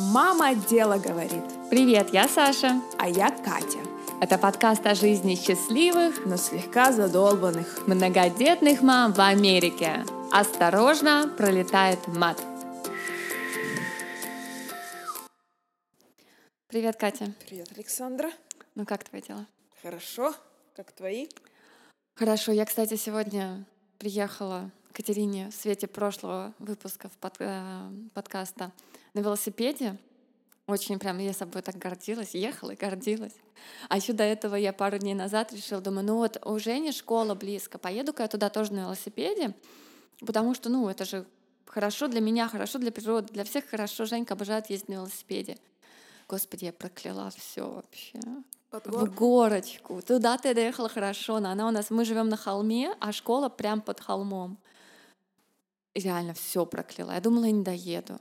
Мама дело говорит. Привет, я Саша. А я Катя. Это подкаст о жизни счастливых, но слегка задолбанных многодетных мам в Америке. Осторожно, пролетает мат. Привет, Катя. Привет, Александра. Ну как твои дела? Хорошо. Как твои? Хорошо. Я, кстати, сегодня приехала к Катерине в свете прошлого выпуска под, э, подкаста на велосипеде. Очень прям я собой так гордилась, ехала и гордилась. А еще до этого я пару дней назад решила, думаю, ну вот у Жени школа близко, поеду-ка я туда тоже на велосипеде, потому что, ну, это же хорошо для меня, хорошо для природы, для всех хорошо. Женька обожает ездить на велосипеде. Господи, я прокляла все вообще. Под В горочку. Туда ты доехала хорошо, но она у нас, мы живем на холме, а школа прям под холмом. И реально все прокляла. Я думала, я не доеду.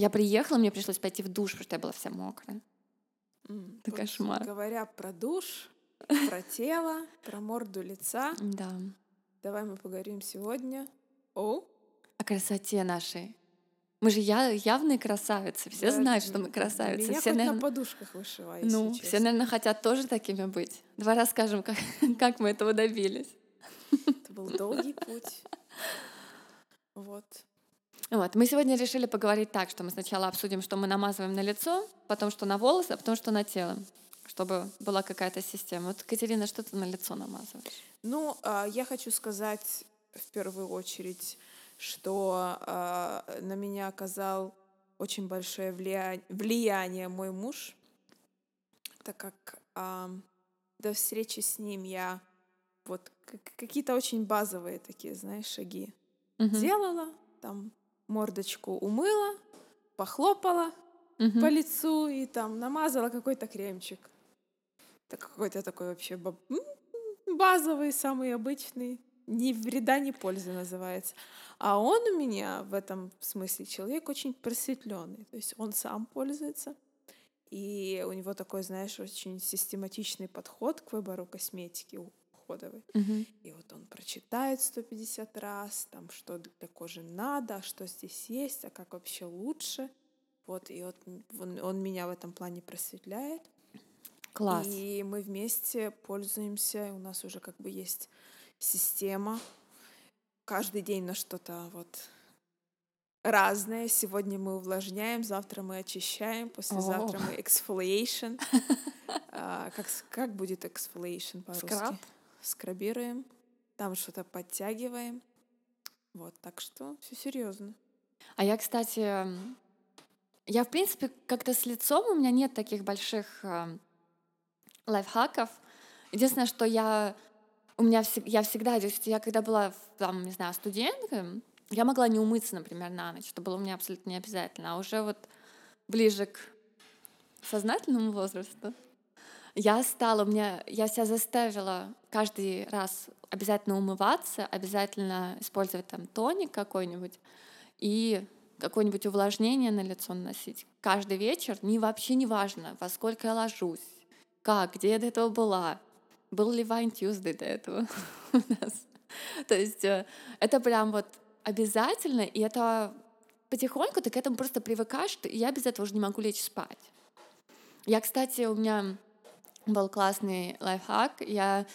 Я приехала, мне пришлось пойти в душ, потому что я была вся мокрая. М, Это кошмар. Говоря про душ, про тело, про морду лица, Да. давай мы поговорим сегодня о... О красоте нашей. Мы же я, явные красавицы. Все Да, знают, что мы красавицы. Меня все, хоть на наверно, подушках вышивай, ну, все, наверное, хотят тоже такими быть. Давай расскажем, как, как мы этого добились. Это был долгий путь. Вот. Вот. Мы сегодня решили поговорить так, что мы сначала обсудим, что мы намазываем на лицо, потом что на волосы, а потом что на тело, чтобы была какая-то система. Вот, Катерина, что ты на лицо намазываешь? Ну, а, я хочу сказать в первую очередь, что а, на меня оказал очень большое влия- влияние мой муж, так как а, до встречи с ним я вот какие-то очень базовые такие, знаешь, шаги Мгм. делала, там мордочку умыла, похлопала Мгм. по лицу и там намазала какой-то кремчик. Это какой-то такой вообще базовый, самый обычный, ни вреда, ни пользы называется. А он у меня в этом смысле человек очень просветленный, то есть он сам пользуется, и у него такой, знаешь, очень систематичный подход к выбору косметики уходовой. Мгм. И вот он прочитает 150 раз, там, что для кожи надо, а что здесь есть, а как вообще лучше. Вот, и вот он, он меня в этом плане просветляет. Класс. И мы вместе пользуемся, у нас уже как бы есть система. Каждый день на что-то вот разное. Сегодня мы увлажняем, завтра мы очищаем, послезавтра О. мы exfoliation. А, Как, как будет exfoliation по-русски? Скраб? Скрабируем, там что-то подтягиваем. Вот, так что все серьезно. А я, кстати, я, в принципе, как-то с лицом у меня нет таких больших э, лайфхаков. Единственное, что я у меня всег- я всегда, то есть я когда была, там, не знаю, студенткой, я могла не умыться, например, на ночь. Это было у меня абсолютно не обязательно. А уже вот ближе к сознательному возрасту я стала, у меня, я себя заставила каждый раз обязательно умываться, обязательно использовать там тоник какой-нибудь и какое-нибудь увлажнение на лицо наносить. Каждый вечер, не вообще не важно, во сколько я ложусь, как, где я до этого была, был ли Вайн Tuesday до этого у нас. То есть э, это прям вот обязательно, и это потихоньку ты к этому просто привыкаешь, и я без этого уже не могу лечь спать. Я, кстати, у меня был классный лайфхак. Я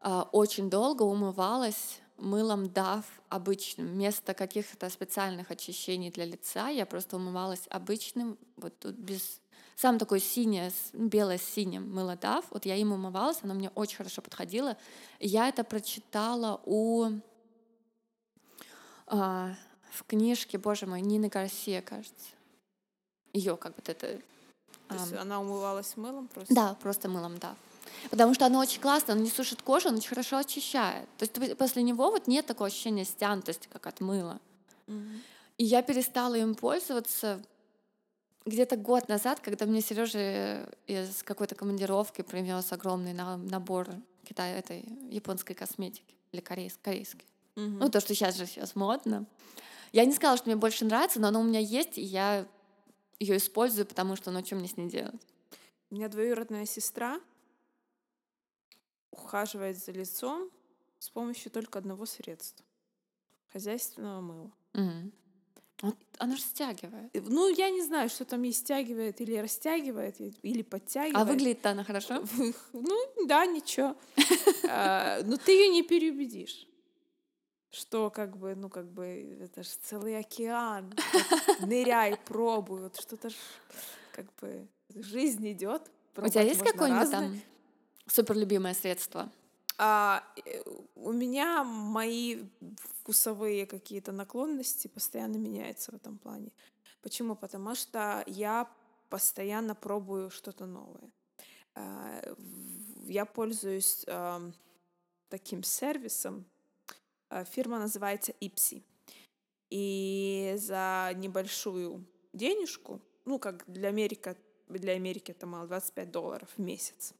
а, очень долго умывалась мылом DAF обычным. Вместо каких-то специальных очищений для лица я просто умывалась обычным, вот тут без... Сам такой синее, с- ну, белое с синим мыло DAF. Вот я им умывалась, оно мне очень хорошо подходило. Я это прочитала у... а, в книжке, боже мой, Нины Гарсия, кажется. Ее как бы это... То есть она умывалась мылом просто? да, просто мылом, да. Потому что оно очень классно, оно не сушит кожу, оно очень хорошо очищает. То есть после него вот нет такого ощущения стянутости, как от мыла. Мгм. И я перестала им пользоваться где-то год назад, когда мне Сережа из какой-то командировки принес огромный на- набор Китая этой японской косметики или корейской. корейской. Мгм. Ну, то, что сейчас же сейчас модно. Я не сказала, что мне больше нравится, но оно у меня есть, и я ее использую, потому что, ну, что мне с ней делать? У меня двоюродная сестра ухаживает за лицом с помощью только одного средства хозяйственного мыла. Мгм. Вот оно же стягивает. Ну, я не знаю, что там и стягивает или растягивает, или подтягивает. А выглядит-то она хорошо? Ну, да, ничего. А, Но ты ее не переубедишь. Что как бы, ну как бы, это же целый океан. Вот Ныряй, пробуй. Вот что-то ж, как бы, жизнь идет. У тебя есть какое-нибудь там супер любимое средство? А, э, у меня мои вкусовые какие-то наклонности постоянно меняются в этом плане. Почему? Потому что я постоянно пробую что-то новое. А, Я пользуюсь ам, таким сервисом. А, Фирма называется Ipsy. И за небольшую денежку, ну, как для Америки, для Америки это мало, 25 долларов в месяц.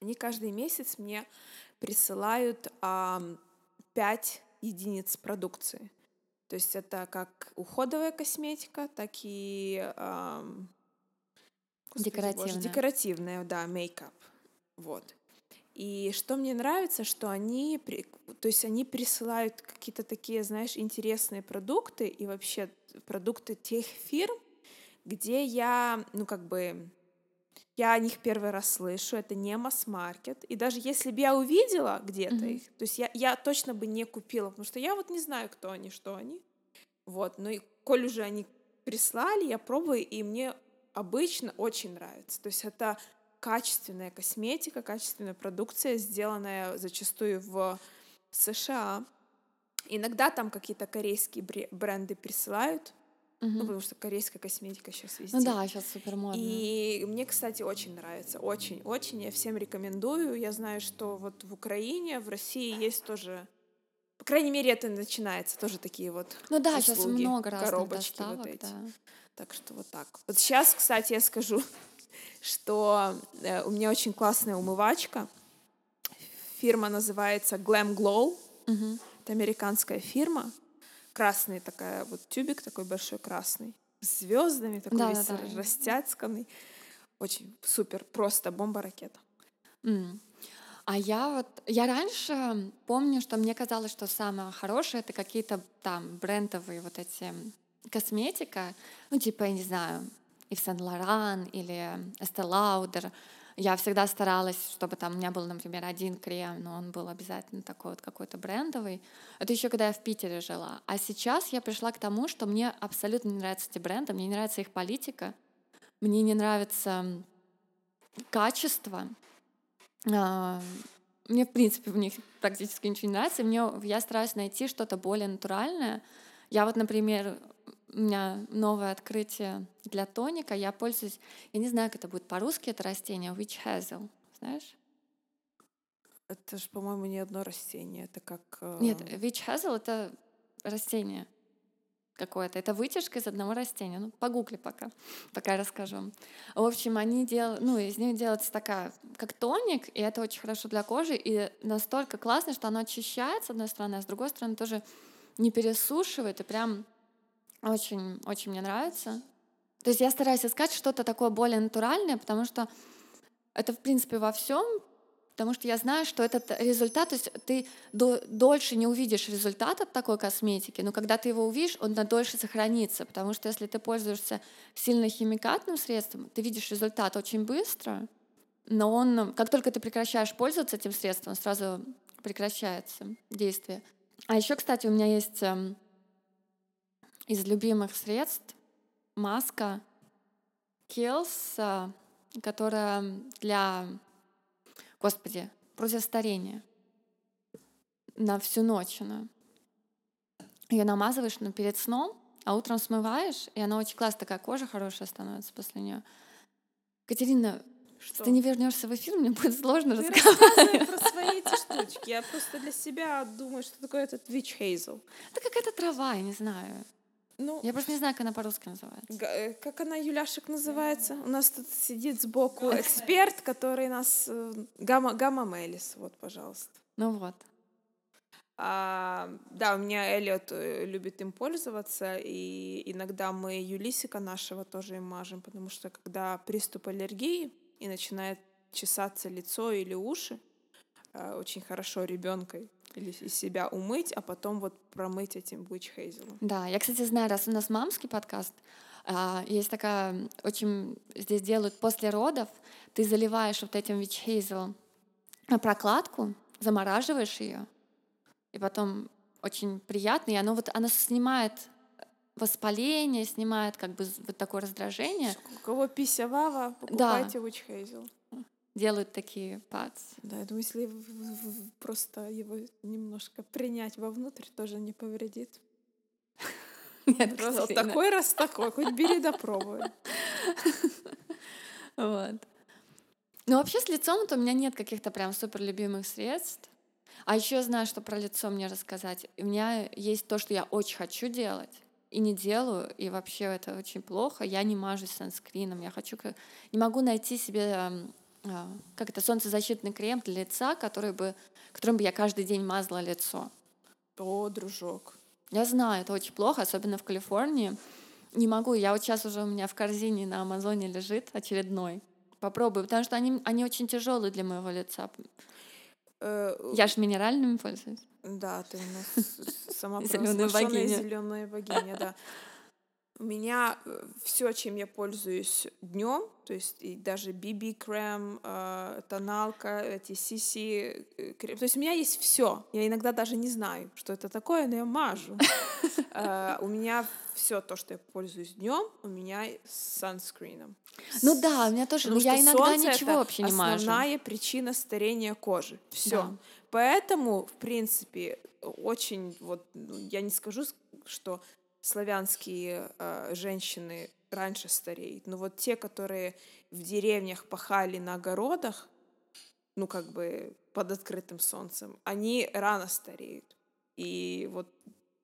Они каждый месяц мне присылают ам, 5 единиц продукции. То есть это как уходовая косметика, так и ам, господи боже, Декоративная. декоративная, да, мейкап. Вот. И что мне нравится, что они, то есть они присылают какие-то такие, знаешь, интересные продукты и вообще продукты тех фирм, где я, ну как бы, я о них первый раз слышу, это не масс-маркет. И даже если бы я увидела где-то Мгм. их, то есть я, я точно бы не купила, потому что я вот не знаю, кто они, что они. Вот, ну и коль уже они прислали, я пробую, и мне обычно очень нравится. То есть это качественная косметика, качественная продукция, сделанная зачастую в США. Иногда там какие-то корейские бре- бренды присылают, ну, Мгм. потому что корейская косметика сейчас везде. Ну да, сейчас супер модно. И мне, кстати, очень нравится, очень-очень. Я всем рекомендую. Я знаю, что вот в Украине, в России есть тоже, по крайней мере, это начинается тоже такие вот Ну да, сейчас услуги, много разных коробочки вот доставок, эти. да. Так что вот так. Вот сейчас, кстати, я скажу, что э, у меня очень классная умывачка. Фирма называется Glam Glow. Мгм. Это американская фирма. Красный такая вот тюбик такой большой красный с звездами такой весь Да-да-да. растяцканный. Очень супер, просто бомба ракета. М. А я вот, я раньше помню, что мне казалось, что самое хорошее это какие-то там брендовые вот эти косметика, ну типа, я не знаю, Yves Saint Laurent или Lauder. Я всегда старалась, чтобы там у меня был, например, один крем, но он был обязательно такой вот какой-то брендовый. Это еще когда я в Питере жила. А сейчас я пришла к тому, что мне абсолютно не нравятся эти бренды, мне не нравится их политика, мне не нравится качество. А, Мне, в принципе, в них практически ничего не нравится. и Мне, я стараюсь найти что-то более натуральное. Я вот, например, у меня новое открытие для тоника. Я пользуюсь, я не знаю, как это будет по-русски, это растение Witch Hazel, знаешь? Это же, по-моему, не одно растение. Это как... э, Нет, Witch Hazel — это растение какое-то. Это вытяжка из одного растения. Ну, погугли пока, пока я расскажу. В общем, они делают, ну, из них делается такая, как тоник, и это очень хорошо для кожи, и настолько классно, что оно очищает, с одной стороны, а с другой стороны тоже не пересушивает, и прям очень, очень мне нравится. То есть я стараюсь искать что-то такое более натуральное, потому что это, в принципе, во всем, потому что я знаю, что этот результат, то есть ты до- дольше не увидишь результат от такой косметики, но когда ты его увидишь, он на дольше сохранится, потому что если ты пользуешься сильно химикатным средством, ты видишь результат очень быстро, но он, как только ты прекращаешь пользоваться этим средством, сразу прекращается действие. А еще, кстати, у меня есть эм, из любимых средств маска Kills, э, которая для, господи, против старения. На всю ночь она. Ее намазываешь ну, перед сном, а утром смываешь, и она очень классная, такая кожа хорошая становится после нее. Катерина, Что? ты не вернешься в эфир, мне будет сложно Ты рассказывай про свои эти штучки. Я просто для себя думаю, что такое этот witch hazel. Это какая-то трава, я не знаю. Ну, Я просто не знаю, как она по-русски называется. э, как она, Юляшек, называется? У нас тут сидит сбоку эксперт, который нас... э, Гамма, гамма Мелис, вот, пожалуйста. Ну вот. А, да, у меня Эллиот э, любит им пользоваться, и иногда мы Юлисика нашего тоже им мажем, потому что когда приступ аллергии и начинает чесаться лицо или уши, очень хорошо ребенка или из себя умыть, а потом вот промыть этим witch hazel. Да, я, кстати, знаю, раз у нас мамский подкаст, а, есть такая, очень здесь делают после родов, ты заливаешь вот этим witch hazel прокладку, замораживаешь ее, и потом очень приятно, и оно вот оно снимает воспаление, снимает как бы вот такое раздражение. У кого пися вава, покупайте да. witch hazel. Делают такие пац. Да, я думаю, если просто его немножко принять вовнутрь, тоже не повредит. Нет, раз такой, раз такой, хоть бери да пробуй. Вот. Ну, вообще с лицом-то у меня нет каких-то прям супер любимых средств. А еще я знаю, что про лицо мне рассказать. У меня есть то, что я очень хочу делать, и не делаю, и вообще это очень плохо. Я не мажусь санскрином. Я хочу... Не могу найти себе как это, солнцезащитный крем для лица, который бы, которым бы я каждый день мазала лицо. О, дружок. Я знаю, это очень плохо, особенно в Калифорнии. Не могу, я вот сейчас уже у меня в корзине на Амазоне лежит очередной. Попробую, потому что они, они очень тяжелые для моего лица. Э, я же минеральными пользуюсь. Да, ты у нас сама зеленая богиня. Зеленая богиня, да. У меня э, все, чем я пользуюсь днем, то есть и даже BB крем, э, тоналка, эти CC э, крем, то есть у меня есть все. Я иногда даже не знаю, что это такое, но я мажу. У меня все то, что я пользуюсь днем, у меня с санскрином. Ну да, у меня тоже, но я иногда ничего вообще не мажу. Основная причина старения кожи. Все. Поэтому, в принципе, очень вот, ну, я не скажу, что славянские э, женщины раньше стареют. Но вот те, которые в деревнях пахали на огородах, ну, как бы под открытым солнцем, они рано стареют. И вот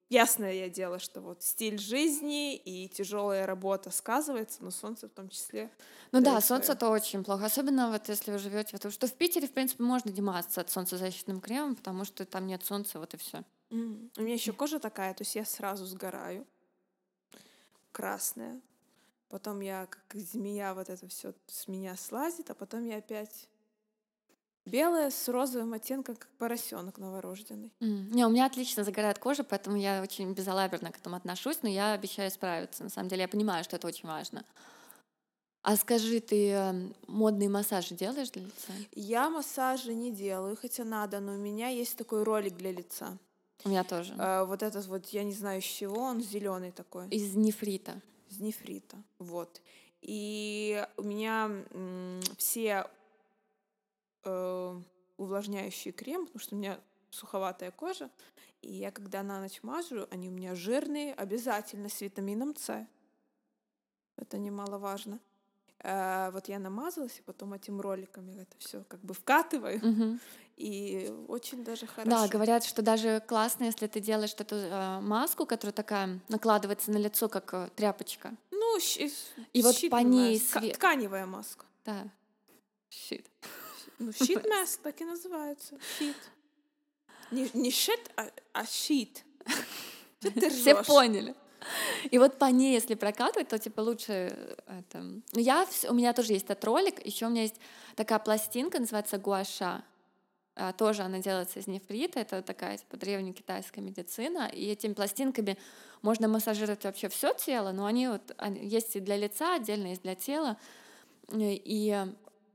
ясное дело, что вот стиль жизни и тяжелая работа сказывается, но солнце в том числе. Ну да, солнце это очень плохо, особенно вот если вы живете, потому что в Питере, в принципе, можно дематься от солнцезащитным кремом, потому что там нет солнца, вот и все. Mm. У меня еще кожа такая, то есть я сразу сгораю, красная, потом я как змея вот это все с меня слазит, а потом я опять белая с розовым оттенком, как поросенок новорожденный. Mm. Не, у меня отлично загорает кожа, поэтому я очень безалаберно к этому отношусь, но я обещаю справиться. На самом деле я понимаю, что это очень важно. А скажи, ты э, модные массажи делаешь для лица? Я массажи не делаю, хотя надо, но у меня есть такой ролик для лица. У меня тоже. А, вот этот вот, я не знаю, из чего он, зеленый такой. Из нефрита. Из нефрита, вот. И у меня м, все э, увлажняющие крем, потому что у меня суховатая кожа, и я когда на ночь мажу, они у меня жирные, обязательно с витамином С. Это немаловажно. Э, вот я намазалась, и потом этим роликом я это все как бы вкатываю, угу. И очень даже хорошо. Да, говорят, что даже классно, если ты делаешь эту э, маску, которая такая накладывается на лицо, как э, тряпочка. Ну, щ- и вот по ней свет. Тканевая маска. Да. Щит. Ну, щит маск так и называется. Щит. Не, не щит, а, а щит. Все поняли. И вот по ней, если прокатывать, то типа лучше это. Ну, я, у меня тоже есть этот ролик, еще у меня есть такая пластинка, называется гуаша. А, тоже она делается из нефрита, это такая типа древнекитайская медицина, и этими пластинками можно массажировать вообще все тело, но они вот они, есть и для лица отдельно, есть для тела, и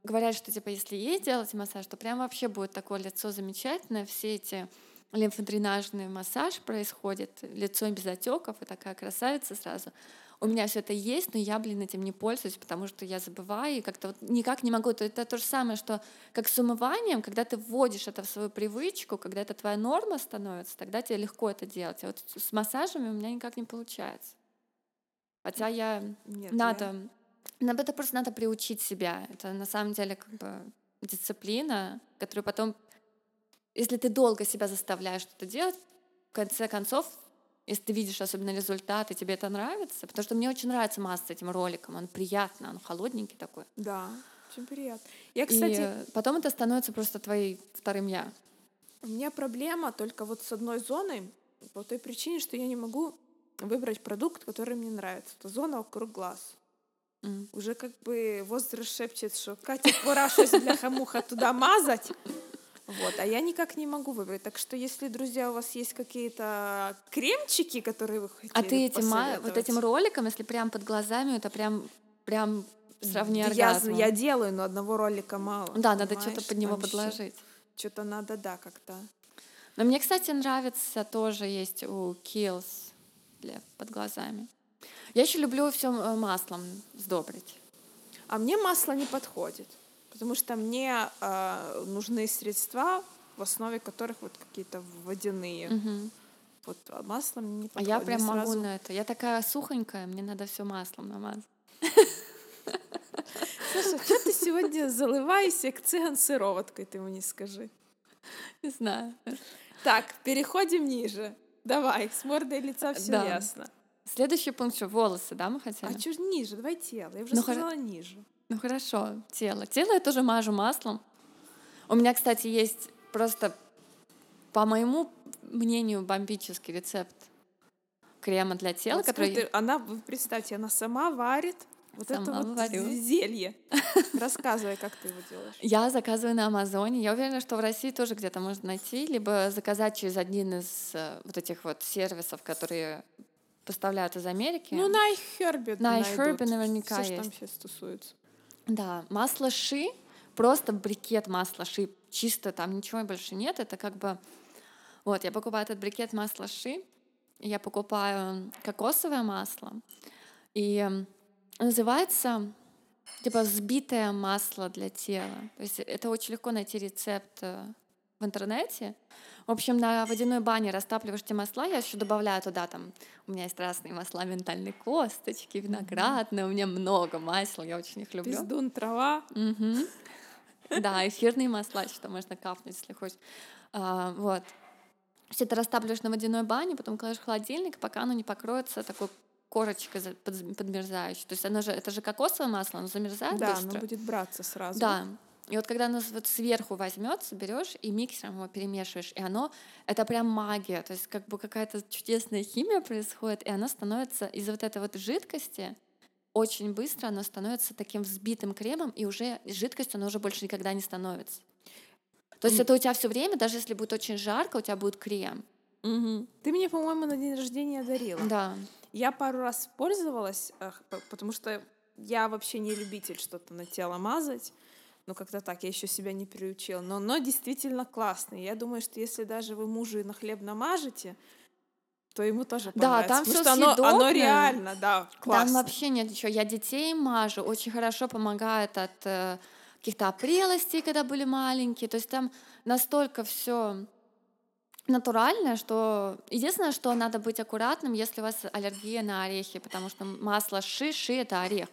говорят, что типа если ей делать массаж, то прям вообще будет такое лицо замечательное, все эти лимфодренажный массаж происходит, лицо без отеков, и такая красавица сразу. У меня все это есть, но я, блин, этим не пользуюсь, потому что я забываю и как-то вот никак не могу. Это то же самое, что как с умыванием, когда ты вводишь это в свою привычку, когда это твоя норма становится, тогда тебе легко это делать. А вот с массажами у меня никак не получается. Хотя я Нет, надо, я... это просто надо приучить себя. Это на самом деле как бы дисциплина, которую потом если ты долго себя заставляешь что-то делать, в конце концов, если ты видишь особенно результаты, тебе это нравится, потому что мне очень нравится масса с этим роликом, он приятный, он холодненький такой. Да, очень приятно. Я, кстати... И потом это становится просто твоим вторым я. У меня проблема только вот с одной зоной, по той причине, что я не могу выбрать продукт, который мне нравится. Это зона вокруг глаз. Mm. Уже как бы возраст шепчет, что Катя, пора щось бляха-муха туда мазать. Вот, а я никак не могу выбрать. Так что, если, друзья, у вас есть какие-то кремчики, которые вы хотите А ты этим, ма- вот этим роликом, если прям под глазами, это прям, прям сравни я, я делаю, но одного ролика мало. Да, надо что-то под него подложить. Что-то надо, да, как-то. Но мне, кстати, нравится тоже есть у Kills для под глазами. Я еще люблю все маслом сдобрить. А мне масло не подходит, потому что мне э, нужны средства, в основе которых вот какие-то водяные. Мгм. Вот а масло мне не А я прям могу сразу- на это. Я такая сухонькая, мне надо все маслом намазать. Саша, что ты сегодня залываешься к цыган сыроваткой, ты мне скажи. Не знаю. Так, переходим ниже. Давай, с мордой лица все Да. ясно. Следующий пункт, что волосы, да, мы хотели? А что ж ниже? Давай тело. Я уже Ну, сказала ниже. Ну хорошо, тело. Тело я тоже мажу маслом. У меня, кстати, есть просто, по моему мнению, бомбический рецепт крема для тела, Вот который... смотри, она, представьте, она сама варит вот это Сама вот варю. з- зелье. Рассказывай, как ты его делаешь. Я заказываю на Амазоне. Я уверена, что в России тоже где-то можно найти, либо заказать через один из э, вот этих вот сервисов, которые поставляют из Америки. Ну, на iHerb На iHerb наверняка Всё, что там есть. сейчас тусуется. Да, масло ши, просто брикет масла ши, чисто там ничего больше нет, это как бы... Вот, я покупаю этот брикет масла ши, я покупаю кокосовое масло, и называется типа взбитое масло для тела. То есть это очень легко найти рецепт э, в интернете. В общем, на водяной бане растапливаешь эти масла, я еще добавляю туда там, у меня есть разные масла миндальной косточки, виноградные, у меня много масел, я очень их люблю. Пиздун, трава. Мгм. Да, эфирные масла что можно капнуть, если хочешь. А, вот. Все это растапливаешь на водяной бане, потом кладешь в холодильник, пока оно не покроется такой корочкой за- под- подмерзающей. То есть оно же, это же кокосовое масло, оно замерзает Да, быстро. оно будет браться сразу. Да. И вот когда оно вот сверху возьмется, берешь и миксером его перемешиваешь, и оно это прям магия, то есть как бы какая-то чудесная химия происходит, и оно становится из вот этой вот жидкости очень быстро оно становится таким взбитым кремом, и уже жидкостью оно уже больше никогда не становится. То есть это у тебя все время, даже если будет очень жарко, у тебя будет крем. Мгм. Ты мне, по-моему, на день рождения дарила. Да. Я пару раз пользовалась, потому что я вообще не любитель что-то на тело мазать. Ну, как-то так, я еще себя не приучила. Но оно действительно классное. Я думаю, что если даже вы мужу на хлеб намажете, то ему тоже Да, понравится. там потому всё что оно, оно съедобное. реально, да, Там классно. вообще нет ничего. Я детей мажу, очень хорошо помогает от э, каких-то опрелостей, когда были маленькие. То есть там настолько все натуральное, что единственное, что надо быть аккуратным, если у вас аллергия на орехи, потому что масло ши, ши это орех.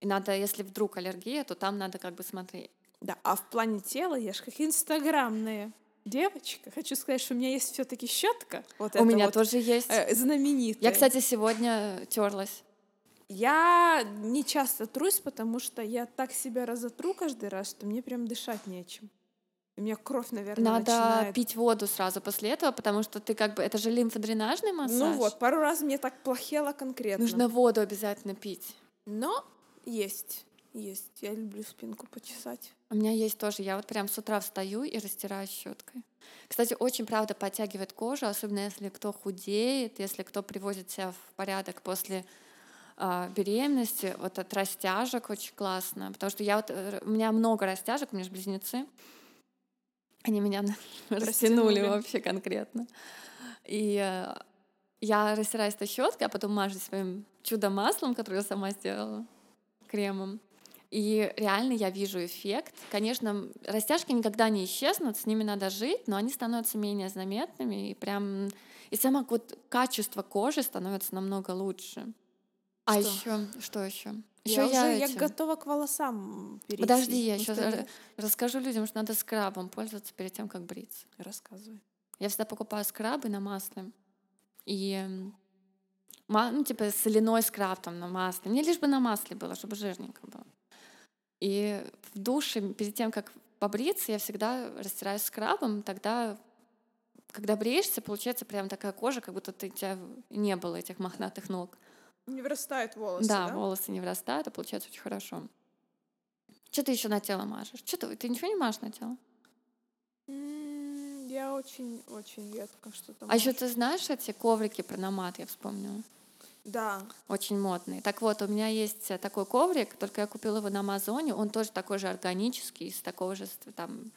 И надо, если вдруг аллергия, то там надо как бы смотреть. Да, а в плане тела я ж как инстаграмная девочка. Хочу сказать, что у меня есть все-таки щетка. Вот У меня вот, тоже есть. э, знаменитая. Я, кстати, сегодня терлась. Я не часто трусь, потому что я так себя разотру каждый раз, что мне прям дышать нечем. У меня кровь, наверное, Надо начинает... пить воду сразу после этого, потому что ты как бы это же лимфодренажный массаж. Ну вот, пару раз мне так плохело конкретно. Нужно воду обязательно пить. Но есть, есть. Я люблю спинку почесать. У меня есть тоже. Я вот прям с утра встаю и растираю щеткой. Кстати, очень, правда, подтягивает кожу, особенно если кто худеет, если кто приводит себя в порядок после а, беременности. Вот от растяжек очень классно. Потому что я вот, э, у меня много растяжек, у меня же близнецы. Они меня растянули Растянули. вообще конкретно. И э, я растираюсь этой щеткой, а потом мажу своим чудо-маслом, которое я сама сделала, кремом. И реально я вижу эффект. Конечно, растяжки никогда не исчезнут, с ними надо жить, но они становятся менее заметными, и прям и само вот качество кожи становится намного лучше. А Что? еще что еще? Я, Еще уже я готова к волосам перейти. Подожди, я Ну, сейчас ты- расскажу людям, что надо скрабом пользоваться перед тем, как бриться. Рассказывай. Я всегда покупаю скрабы на масле. И ну, типа соляной скраб там на масле. Мне лишь бы на масле было, чтобы жирненько было. И в душе, перед тем, как побриться, я всегда растираюсь скрабом. Тогда, когда бреешься, получается прям такая кожа, как будто ты, у тебя не было этих мохнатых ног. Не вырастают волосы, да, да? волосы не вырастают, а получается очень хорошо. Что ты еще на тело мажешь? Что ты, ты ничего не мажешь на тело? я очень-очень редко что-то А еще ты знаешь эти коврики праномат, я вспомнила. Да. Очень модные. Так вот, у меня есть э, такой коврик, только я купила его на Амазоне. Он тоже такой же органический, из такого же там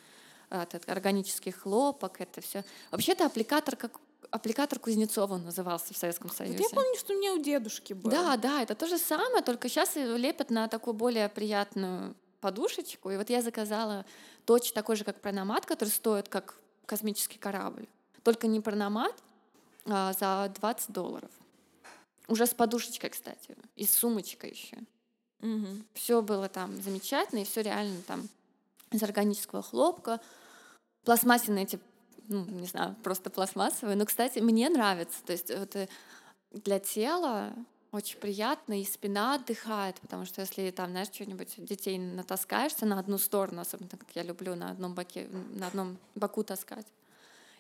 этот, органических хлопок, это все. Вообще-то аппликатор как аппликатор Кузнецова он назывался в Советском Вот Союзе. я помню, что у меня у дедушки был. Да, да, это то же самое, только сейчас лепят на такую более приятную подушечку. И вот я заказала точно такой же, как прономат, который стоит как космический корабль. Только не прономат, а за 20 долларов. Уже с подушечкой, кстати, и с сумочкой еще. Мгм. Все было там замечательно, и все реально там из органического хлопка. Пластмассовые эти, ну, не знаю, просто пластмассовые. Но, кстати, мне нравится. То есть вот э, для тела очень приятно, и спина отдыхает, потому что если там, знаешь, что-нибудь детей натаскаешься на одну сторону, особенно как я люблю на одном боке, на одном боку таскать,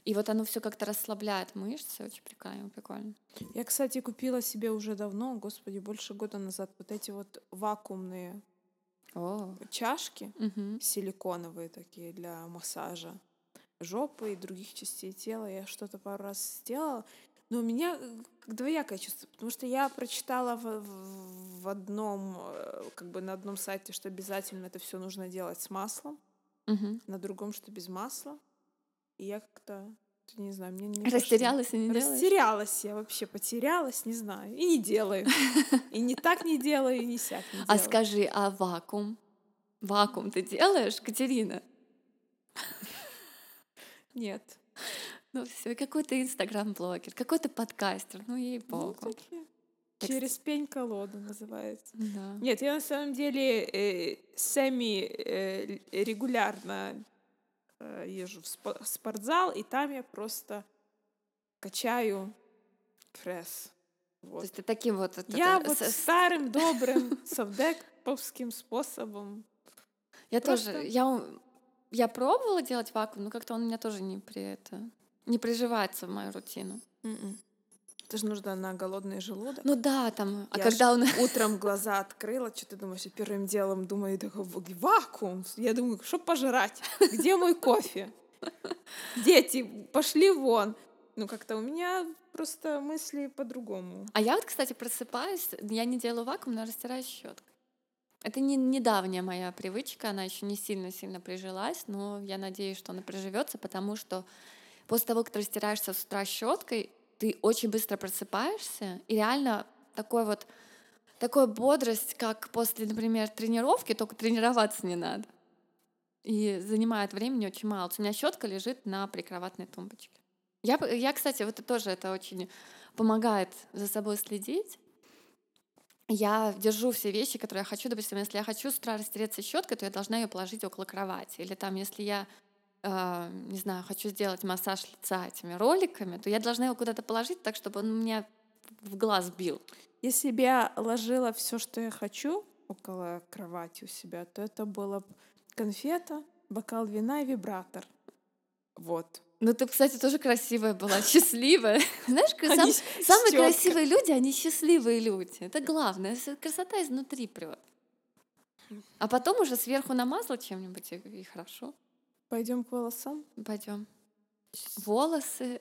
и вот оно все как-то расслабляет мышцы, очень прикольно, прикольно. Я, кстати, купила себе уже давно, господи, больше года назад, вот эти вот вакуумные О, чашки, мгм. силиконовые такие для массажа жопы и других частей тела. Я что-то пару раз сделала. Но у меня э, двоякое чувство, потому что я прочитала в, в- одном, э, как бы на одном сайте, что обязательно это все нужно делать с маслом, Мгм. на другом, что без масла. И я как-то, не знаю, мне не. Растерялась и не делаешь? Растерялась я вообще, потерялась, не знаю, и не делаю. И не так не делаю, и не сяк не А скажи, а вакуум? Вакуум ты делаешь, Катерина? Нет. Ну все, какой ты инстаграм-блогер, какой ты подкастер, ну Ну, ей-богу. такие. Через пень-колоду называется. Да. Нет, я на самом деле э, сами э, регулярно езжу в спо- спортзал, и там я просто качаю пресс. То Вот. есть ты таким вот... это- Я это, вот с- старым добрым совдеповским способом. Я просто- тоже, я, я пробовала делать вакуум, но как-то он у меня тоже не при это, не приживается в мою рутину. М-м. Это же нужно на голодный желудок. Ну да, там, а Я когда он... утром глаза открыла, что ты думаешь, и первым делом думаю, такой, «В- вакуум. Я думаю, что пожрать? Где мой кофе? Дети, пошли вон. Ну, как-то у меня просто мысли по-другому. А я вот, кстати, просыпаюсь, я не делаю вакуум, но растираю щеткой. Это не недавняя моя привычка, она еще не сильно-сильно прижилась, но я надеюсь, что она приживется, потому что после того, как ты растираешься с утра щеткой, ты очень быстро просыпаешься, и реально такой вот такая бодрость, как после, например, тренировки, только тренироваться не надо. И занимает времени очень мало. У меня щетка лежит на прикроватной тумбочке. Я, я, кстати, вот это тоже это очень помогает за собой следить. Я держу все вещи, которые я хочу. Допустим, если я хочу с утра растереться щеткой, то я должна ее положить около кровати. Или там, если я, э, не знаю, хочу сделать массаж лица этими роликами, то я должна его куда-то положить так, чтобы он меня в глаз бил. Если бы я ложила все, что я хочу около кровати у себя, то это было конфета, бокал вина и вибратор. Вот. Ну, ты, кстати, тоже красивая была, счастливая. Знаешь, сам- самые красивые люди, они счастливые люди. Это главное. Красота изнутри прет. А потом уже сверху намазала чем-нибудь, и, и хорошо. Пойдем к волосам. Пойдем. Волосы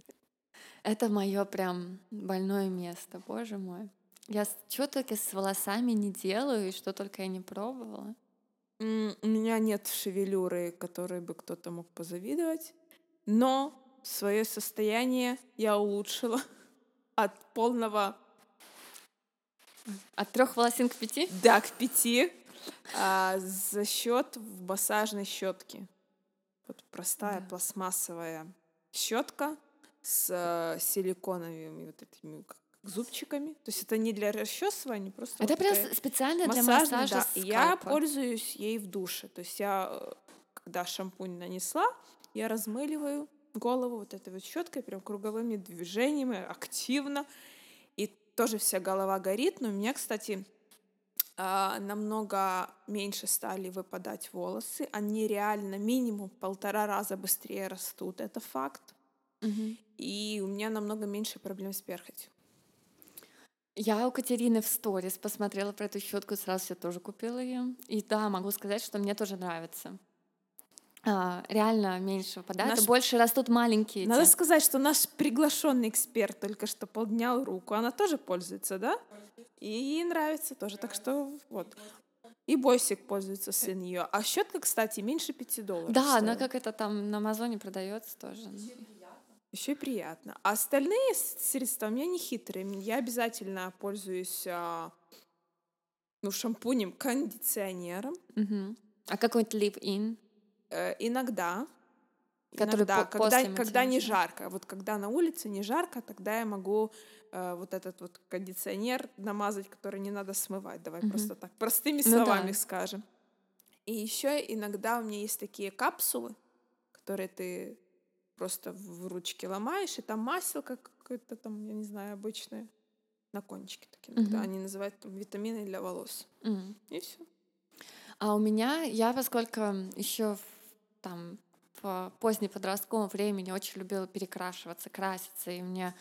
— это мое прям больное место, боже мой. Я что только с волосами не делаю, и что только я не пробовала. У меня нет шевелюры, которой бы кто-то мог позавидовать, но свое состояние я улучшила от полного От трех волосин к пяти? да к пяти а, за счет массажной щетки. Вот простая Да. пластмассовая щетка с э, силиконовыми вот этими как зубчиками. То есть это не для расчесывания, просто Это вот прям специально для массажа да. Я пользуюсь ей в душе. То есть я, э, когда шампунь нанесла, я размыливаю голову вот этой вот щеткой, прям круговыми движениями, активно. И тоже вся голова горит. Но у меня, кстати, намного меньше стали выпадать волосы. Они реально минимум полтора раза быстрее растут. Это факт. Мгм. И у меня намного меньше проблем с перхотью. Я у Катерины в сторис посмотрела про эту щетку, сразу себе тоже купила ее. И да, могу сказать, что мне тоже нравится. А, реально меньше выпадает, Наш- больше растут маленькие. Надо эти. сказать, что наш приглашенный эксперт только что поднял руку. Она тоже пользуется, да? И ей нравится тоже. Так что вот. И Бойсик пользуется сын ее. А щетка, кстати, меньше 5 долларов. Да, она стоит. как это там на Амазоне продается тоже. Еще и приятно. А остальные средства у меня не хитрые. Я обязательно пользуюсь а, ну, шампунем, кондиционером. Мгм. А какой-нибудь live-in? Э, иногда. Который иногда, по- когда, после когда не жарко. Вот когда на улице не жарко, тогда я могу э, вот этот вот кондиционер намазать, который не надо смывать. Давай Мгм. просто так простыми Ну словами да. скажем. И еще иногда у меня есть такие капсулы, которые ты просто в ручке ломаешь, и там маселка какое-то там, я не знаю, обычное на кончике такие иногда. Мгм. Они называют там витамины для волос. М. И все. А у меня, я поскольку еще там в позднем подростковом времени очень любила перекрашиваться, краситься, и мне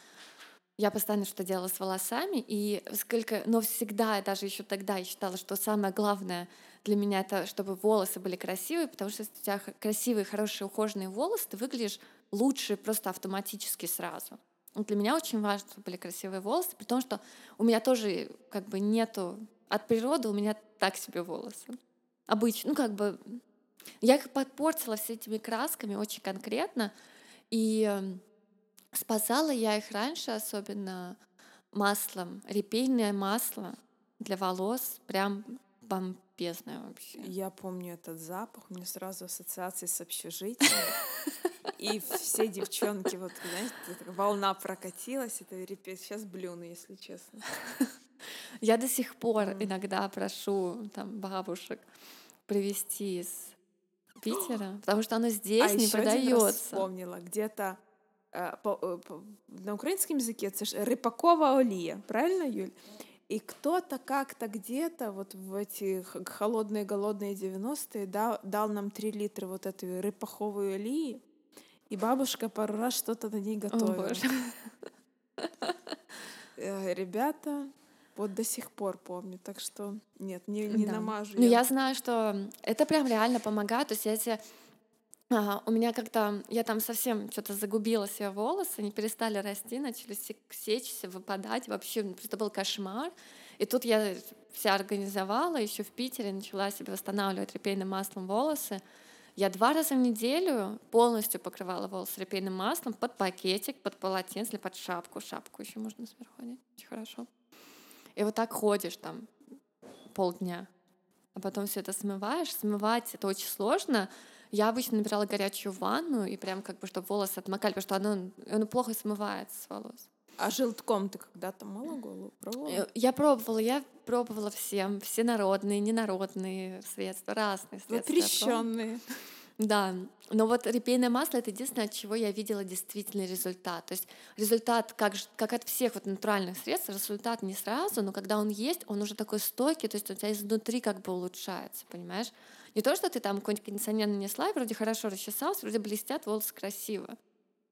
я постоянно что делала с волосами, и сколько, но всегда, даже еще тогда я считала, что самое главное для меня это, чтобы волосы были красивые, потому что если у тебя красивые, хорошие, ухоженные волосы, ты выглядишь лучше просто автоматически сразу. Для меня очень важно, чтобы были красивые волосы, при том, что у меня тоже как бы нету от природы у меня так себе волосы. Обычно, ну как бы я их подпортила все этими красками очень конкретно, и эм, спасала я их раньше, особенно маслом, репейное масло для волос, прям бомбезное вообще. Я помню этот запах, у меня сразу ассоциации с общежитием. И все девчонки, вот, знаете, волна прокатилась, это репет. Сейчас блюну, если честно. Я до сих пор иногда прошу там бабушек привезти из Питера, потому что оно здесь а не еще один раз продается. вспомнила, где-то э, по- э, по- на украинском языке это ж рыпакова олия, правильно, Юль? И кто-то как-то где-то вот в эти холодные голодные 90-е дал, дал нам 3 литра вот этой рыпаховой олии, и бабушка пару раз что-то на ней О, готовила. боже. Э, Ребята, вот до сих пор помню, так что нет, не, не Да. намажу. Ну, я знаю, что это прям реально помогает. То есть если а, у меня как-то, я там совсем что-то загубила себе волосы, они перестали расти, начали се- сечься, выпадать. Вообще, ну, это был кошмар. И тут я вся организовала, еще в Питере начала себе восстанавливать репейным маслом волосы. Я два раза в неделю полностью покрывала волосы репейным маслом под пакетик, под полотенце под шапку. Шапку еще можно сверху одеть. Очень хорошо. И вот так ходишь там полдня, а потом все это смываешь. Смывать это очень сложно. Я обычно набирала горячую ванну и прям как бы, чтобы волосы отмокали, потому что оно, оно плохо смывается с волос. А желтком ты когда-то мыла голову? Пробовала? Э, Я пробовала, я пробовала всем, все народные, ненародные средства, разные средства. Запрещенные. Да, но вот репейное масло это единственное, от чего я видела действительный результат. То есть результат, как, как от всех вот натуральных средств, результат не сразу, но когда он есть, он уже такой стойкий, то есть у тебя изнутри как бы улучшается, понимаешь? Не то, что ты там какой-нибудь кондиционер нанесла, и вроде хорошо расчесался, вроде блестят, волосы красиво.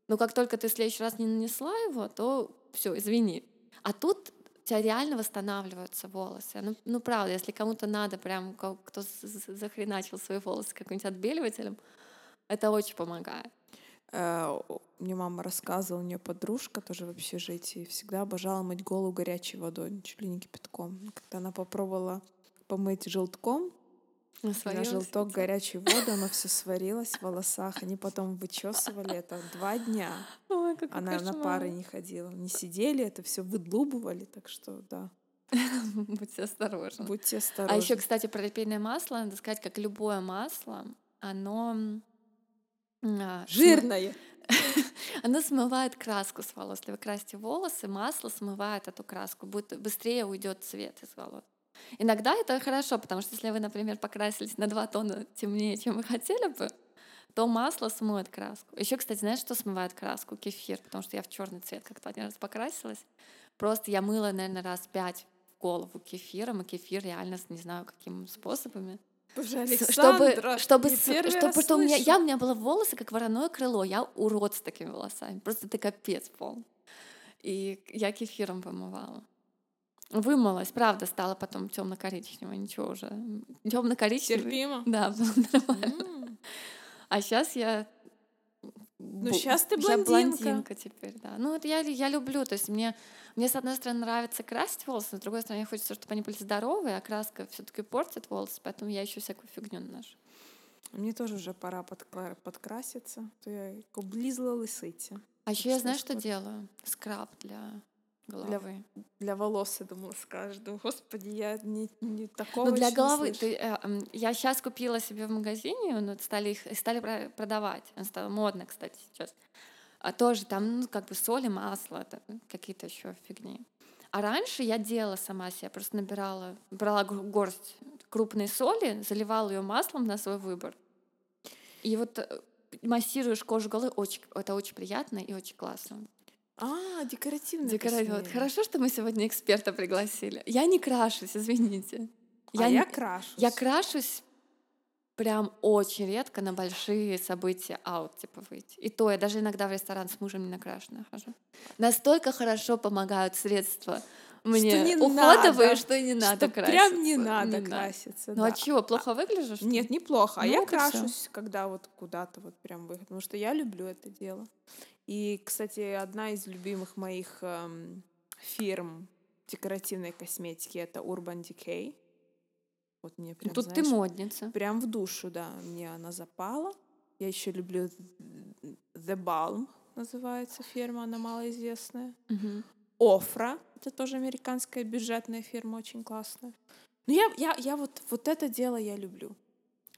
Но как только ты в следующий раз не нанесла его, то все, извини. А тут тебя реально восстанавливаются волосы. Ну, ну правда, если кому-то надо, прям кто захреначил свои волосы каким-нибудь отбеливателем, это очень помогает. Э, Мне мама рассказывала, у нее подружка тоже в общежитии всегда обожала мыть голову горячей водой, чуть ли не кипятком. Когда она попробовала помыть желтком, На желток горячей воды, оно все сварилось в волосах. Они потом вычесывали это два дня. Какой Она на пары не ходила. Не сидели, это все выдлубывали, так что да, Будьте осторожны. будьте А осторожны. еще, кстати, про репейное масло, надо сказать, как любое масло, оно а, Жирное. Оно смывает краску с волос. Если вы красите волосы, масло смывает эту краску, будет быстрее уйдет цвет из волос. Иногда это хорошо, потому что если вы, например, покрасились на два тона темнее, чем вы хотели бы, то масло смоет краску. Еще, кстати, знаешь, что смывает краску? Кефир, потому что я в черный цвет как-то один раз покрасилась. Просто я мыла, наверное, раз пять в голову кефиром, и кефир реально, не знаю, какими способами. Боже, чтобы, чтобы, с- чтобы что у меня, я, у меня было волосы, как вороное крыло, я урод с такими волосами, просто ты капец пол. И я кефиром помывала. Вымылась, правда, стала потом темно-коричневой, ничего уже. Темно-коричневый. Терпимо. Да, было нормально. М. А сейчас я... Ну, щас ты я блондинка. блондинка теперь, да. Ну, это я, я люблю, то есть мне, мне, с одной стороны, нравится красить волосы, с другой стороны, мне хочется, чтобы они были здоровые, а краска все таки портит волосы, поэтому я еще всякую фигню наношу. Мне тоже уже пора подкраситься. То я як облізла лисиці. А еще я знаю, что вот. делаю? Скраб для головы. Для волос, я думала, скажешь. Думаю, господи, я не, не такого Ну, для головы. ты, э, я сейчас купила себе в магазине, ну, стали их стали про- продавать. Стало модно, кстати, сейчас. А тоже там, ну, как бы соли, масло, это какие-то еще фигни. А раньше я делала сама себе, просто набирала, брала гор- горсть крупной соли, заливала ее маслом на свой выбор. И вот э, массируешь кожу головы, очень, это очень приятно и очень классно. А, декоративная Декора- вот. Хорошо, что мы сегодня эксперта пригласили. Я не крашусь, извините. А я, крашусь. я крашусь прям очень редко на большие события аут, типа выйти. И то я даже иногда в ресторан с мужем не накрашенная хожу. Настолько хорошо помогают средства мне не уходовые, надо, что не надо Что краситься. прям не надо Не краситься. Ну а да. чего, плохо что ли? Нет, неплохо. А Ну, я вот и всё. крашусь, когда вот куда-то вот прям выход, потому что я люблю это дело. И, кстати, одна из любимых моих эм, фирм декоративной косметики это Urban Decay. Вот мне прям, Тут ты знаешь, модница. прям в душу, да, мне она запала. Я еще люблю The Balm, называется фирма, она малоизвестная. Мгм. Офра, это тоже американская бюджетная фирма, очень классная. Ну, я, я, я вот, вот это дело я люблю.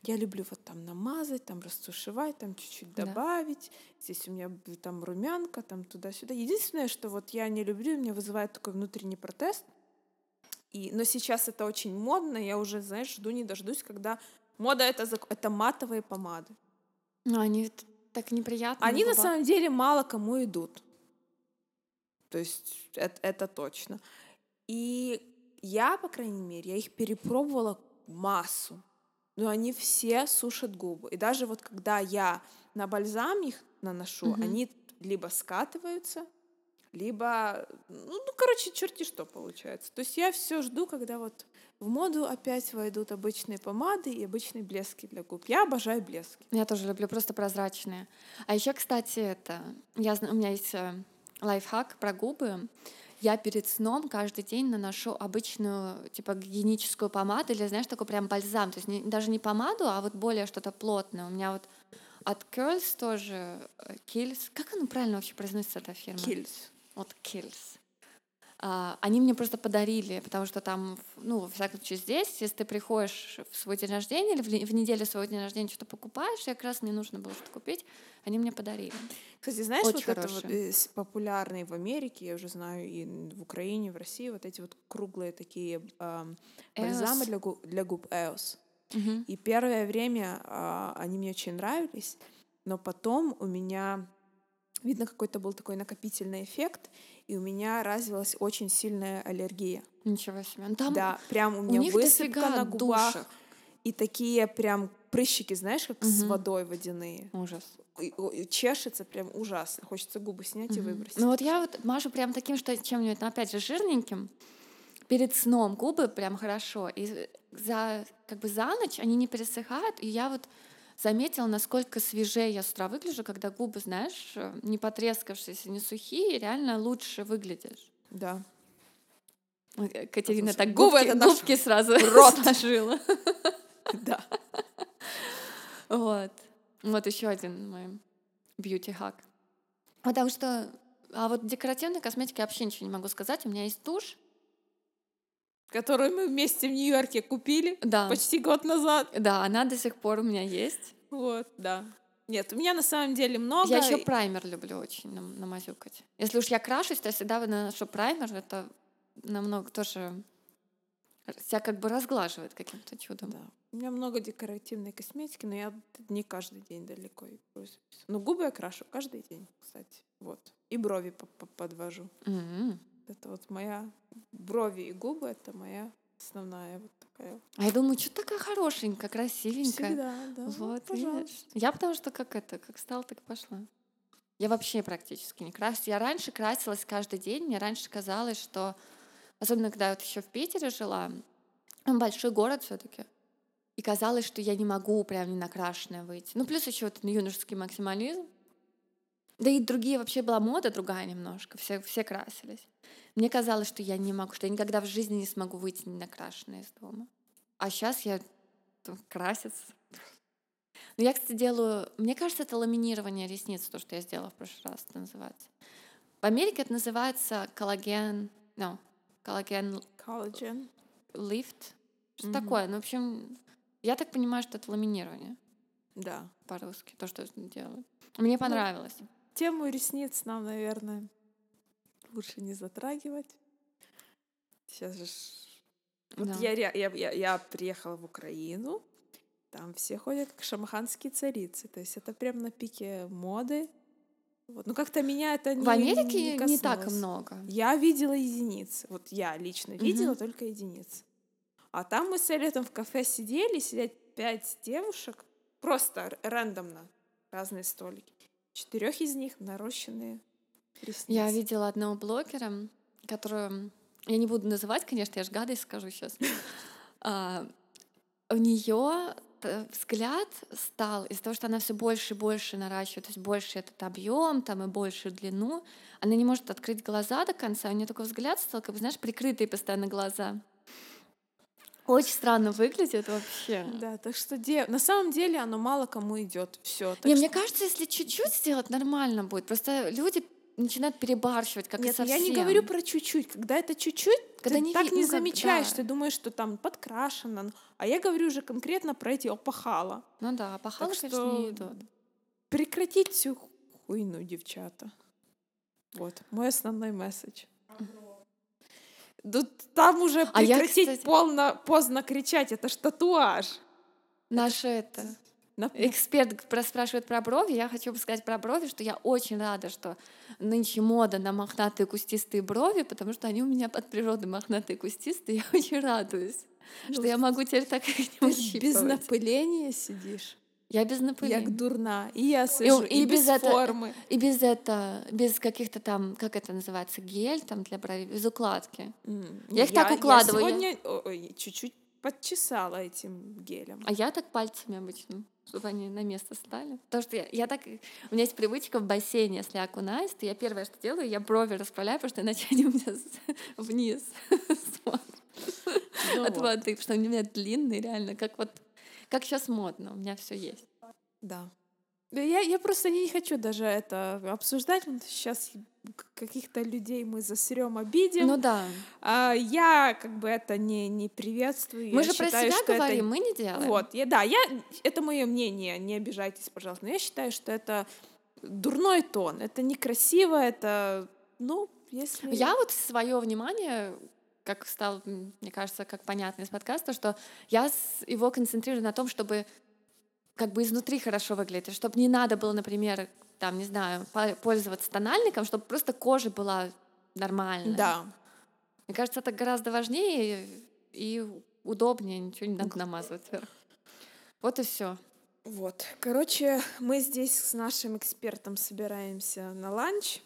Я люблю вот там намазать, там растушевать, там чуть-чуть Да. добавить. Здесь у меня там румянка, там туда-сюда. Единственное, что вот я не люблю, меня вызывает такой внутренний протест. И, но сейчас это очень модно, я уже, знаешь, жду не дождусь, когда мода это, это матовые помады. Ну, они так неприятно. Они на самом деле мало кому идут. То есть это, это точно. И я, по крайней мере, я их перепробовала массу. Но они все сушат губы. И даже вот когда я на бальзам их наношу, Мгм. они либо скатываются, либо, ну, ну, короче, черти что получается. То есть я все жду, когда вот в моду опять войдут обычные помады и обычные блески для губ. Я обожаю блески. Я тоже люблю просто прозрачные. А еще, кстати, это я у меня есть э, лайфхак про губы. Я перед сном каждый день наношу обычную типа гигиеническую помаду или знаешь такой прям бальзам, то есть не- даже не помаду, а вот более что-то плотное. У меня вот от Curls тоже э, Kills. Как оно правильно вообще произносится эта фирма? Кильс. Вот Kills. А, они мне просто подарили, потому что там, ну, во всяком случае, здесь, если ты приходишь в свой день рождения или в, не- в неделю своего дня рождения что-то покупаешь, и как раз мне нужно было что-то купить, они мне подарили. Кстати, знаешь, Очень вот это вот хорошие. э, популярные в Америке, я уже знаю, и в Украине, в России, вот эти вот круглые такие ам, бальзамы для, гу- для губ Эос. Мгм. И первое время а, они мне очень нравились, но потом у меня, видно, какой-то был такой накопительный эффект, и у меня развилась очень сильная аллергия. Ничего себе. Ну, там да, прям у у меня них высыпка на губах, душек. и такие прям прыщики, знаешь, как с Мгм. водой водяные. Ужас. И- и чешется прям ужасно. Хочется губы снять и Мгм. выбросить. Ну вот я вот мажу прям таким, что чем-нибудь, ну, опять же, жирненьким. Перед сном губы прям хорошо. И за, как бы за ночь они не пересыхают. И я вот заметила, насколько свежее я с утра выгляжу, когда губы, знаешь, э, не потрескавшиеся, не сухие, реально лучше выглядишь. Да. Э, Катерина так губы губки, это наш губки сразу рот. сложила. Да. Вот. Вот еще один мой бьюти-хак. Потому что... А вот декоративной косметики я вообще ничего не могу сказать. У меня есть тушь. Которую мы вместе в Нью-Йорке купили Да. почти год назад. Да, она до сих пор у меня есть. Вот, да. Нет, у меня на самом деле много. Я еще праймер люблю очень нам- намазюкать. Если уж я крашусь, то я всегда наношу праймер. Это намного тоже себя как бы разглаживает каким-то чудом. Да. У меня много декоративной косметики, но я не каждый день далеко и пользуюсь. Но губы я крашу каждый день, кстати. Вот. И брови по- по- подвожу. М. Это вот моя брови и губы это моя основная вот такая. А я думаю, что такая хорошенькая, красивенькая. Всегда, да. Вот, пожалуйста. видишь. Я потому что как это, как стала, так и пошла. Я вообще практически не крашусь. Я раньше красилась каждый день. Мне раньше казалось, что, особенно когда я вот еще в Питере жила, там большой город все-таки. И И казалось, что я не могу прям не накрашенная выйти. Ну, плюс еще вот юношеский максимализм. Да и другие вообще была мода другая немножко, все, все красились. Мне казалось, что я не могу, что я никогда в жизни не смогу выйти не накрашенная из дома. А сейчас я краситься. Но я, кстати, делаю... Мне кажется, это ламинирование ресниц, то, что я сделала в прошлый раз, это называется. В Америке это называется коллаген... No, коллаген... Коллаген. Лифт. Что mm-hmm. такое? Ну, в общем, я так понимаю, что это ламинирование. Да. По-русски, то, что делают. Мне ну, понравилось. Ну, тему ресниц нам, наверное, лучше не затрагивать. Сейчас же... Вот да. я, я, я, я приехала в Украину, там все ходят как шамаханские царицы. То есть это прям на пике моды. Вот. Ну как-то меня это не В Америке не, не так много. Я видела единицы. Вот я лично видела угу. только единицы. А там мы с Эллиотом в кафе сидели, сидят пять девушек, просто рандомно, разные столики. Четырех из них нарощенные ресницы. Я видела одного блогера, которую... Я не буду называть, конечно, я же гадость скажу сейчас. А, у нее взгляд стал из-за того, что она все больше и больше наращивает, то есть больше этот объем там и больше длину, она не может открыть глаза до конца, у нее такой взгляд стал, как бы, знаешь, прикрытые постоянно глаза. Очень странно выглядит вообще. Да, так что де... на самом деле оно мало кому идет. Все. Не, что... мне кажется, если чуть-чуть сделать, нормально будет. Просто люди начинают перебарщивать, как Нет, и совсем. я не говорю про чуть-чуть. Когда это чуть-чуть, когда ты не так не ну, замечаешь, как, да. ты думаешь, что там подкрашено. А я говорю уже конкретно про эти опахала. Ну да, опахала, так конечно, не идут. Прекратить всю хуйну, девчата. Вот, мой основной месседж. Тут там уже прекратить а я, кстати... полно, поздно кричать, это ж татуаж. Наше это... Эксперт спрашивает про брови. Я хочу сказать про брови, что я очень рада, что нынче мода на мохнатые кустистые брови, потому что они у меня от природы мохнатые кустистые. Я очень радуюсь, ну, что я могу теперь так их не Без напыления сидишь. Я без напыления. Як дурна. И я сижу, и, и, и без, без формы. И без это, без каких-то там, как это называется, гель там для бровей, без укладки. Mm. Я их я, так укладываю. Я сегодня чуть-чуть подчесала этим гелем. А я так пальцами обычно чтобы они на место стали. Потому что я, я так... У меня есть привычка в бассейне, если я окунаюсь, то я первое, что делаю, я брови расправляю, потому что иначе они у меня вниз ну от воды, потому что они у меня длинные, реально, как вот... Как сейчас модно, у меня все есть. Да. Я, я просто не хочу даже это обсуждать. Сейчас каких-то людей мы засрем, обидим. Ну да. А, я как бы это не, не приветствую. Мы я же считаю, про себя говорим, это... мы не делаем. Вот, я, да, я, это мое мнение, не обижайтесь, пожалуйста. Но я считаю, что это дурной тон, это некрасиво, это, ну, если... Я вот свое внимание как стало, мне кажется, как понятно из подкаста, что я его концентрирую на том, чтобы как бы изнутри хорошо выглядеть, чтобы не надо было, например, там, не знаю, пользоваться тональником, чтобы просто кожа была нормальная. Да. Мне кажется, это гораздо важнее и удобнее, ничего не надо намазывать сверху. Вот и все. Вот. Короче, мы здесь с нашим экспертом собираемся на ланч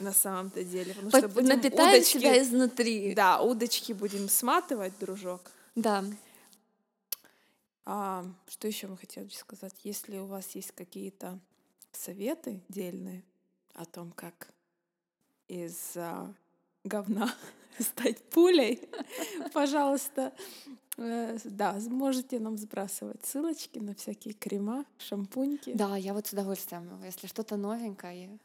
на самом-то деле. Потому Под, что будем напитаем удочки, себя изнутри. Да, удочки будем сматывать, дружок. Да. А, что еще мы хотели сказать? Если у вас есть какие-то советы дельные о том, как из а, говна стать пулей, пожалуйста, э, да, можете нам сбрасывать ссылочки на всякие крема, шампуньки. Да, я вот с удовольствием, если что-то новенькое,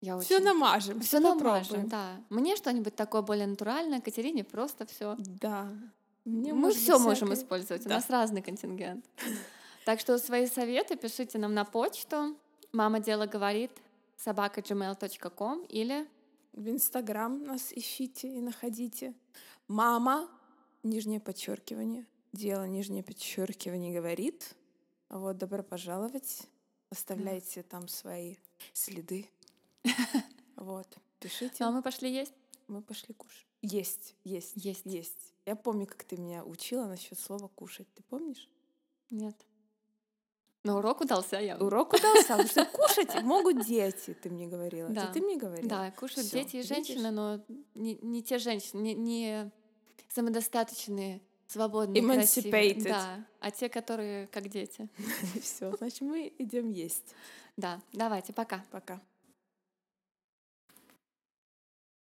я очень... Все намажем. Все намажем, да. Мне что-нибудь такое более натуральное, Катерине просто все. Да. Мне Мы все можем использовать. Да. У нас разный контингент. Так что свои советы пишите нам на почту. Мама дело говорит собака gmail.com или в Инстаграм нас ищите и находите. Мама, нижнее подчеркивание, дело, нижнее подчеркивание говорит. Вот, добро пожаловать. Оставляйте там свои следы. Вот, пишите. Ну, а мы пошли есть? Мы пошли кушать. Есть, есть, есть, есть. Я помню, как ты меня учила насчет слова кушать. Ты помнишь? Нет. Но урок удался я. Урок удался, потому что кушать могут дети, ты мне говорила. Да. Это ты мне говорила. Да, кушают Всё, дети и женщины, но не, не те женщины, не, не самодостаточные свободные, красивые. Emancipated. Да, а те, которые как дети. Все, значит, мы идем есть. Да, давайте, пока. Пока.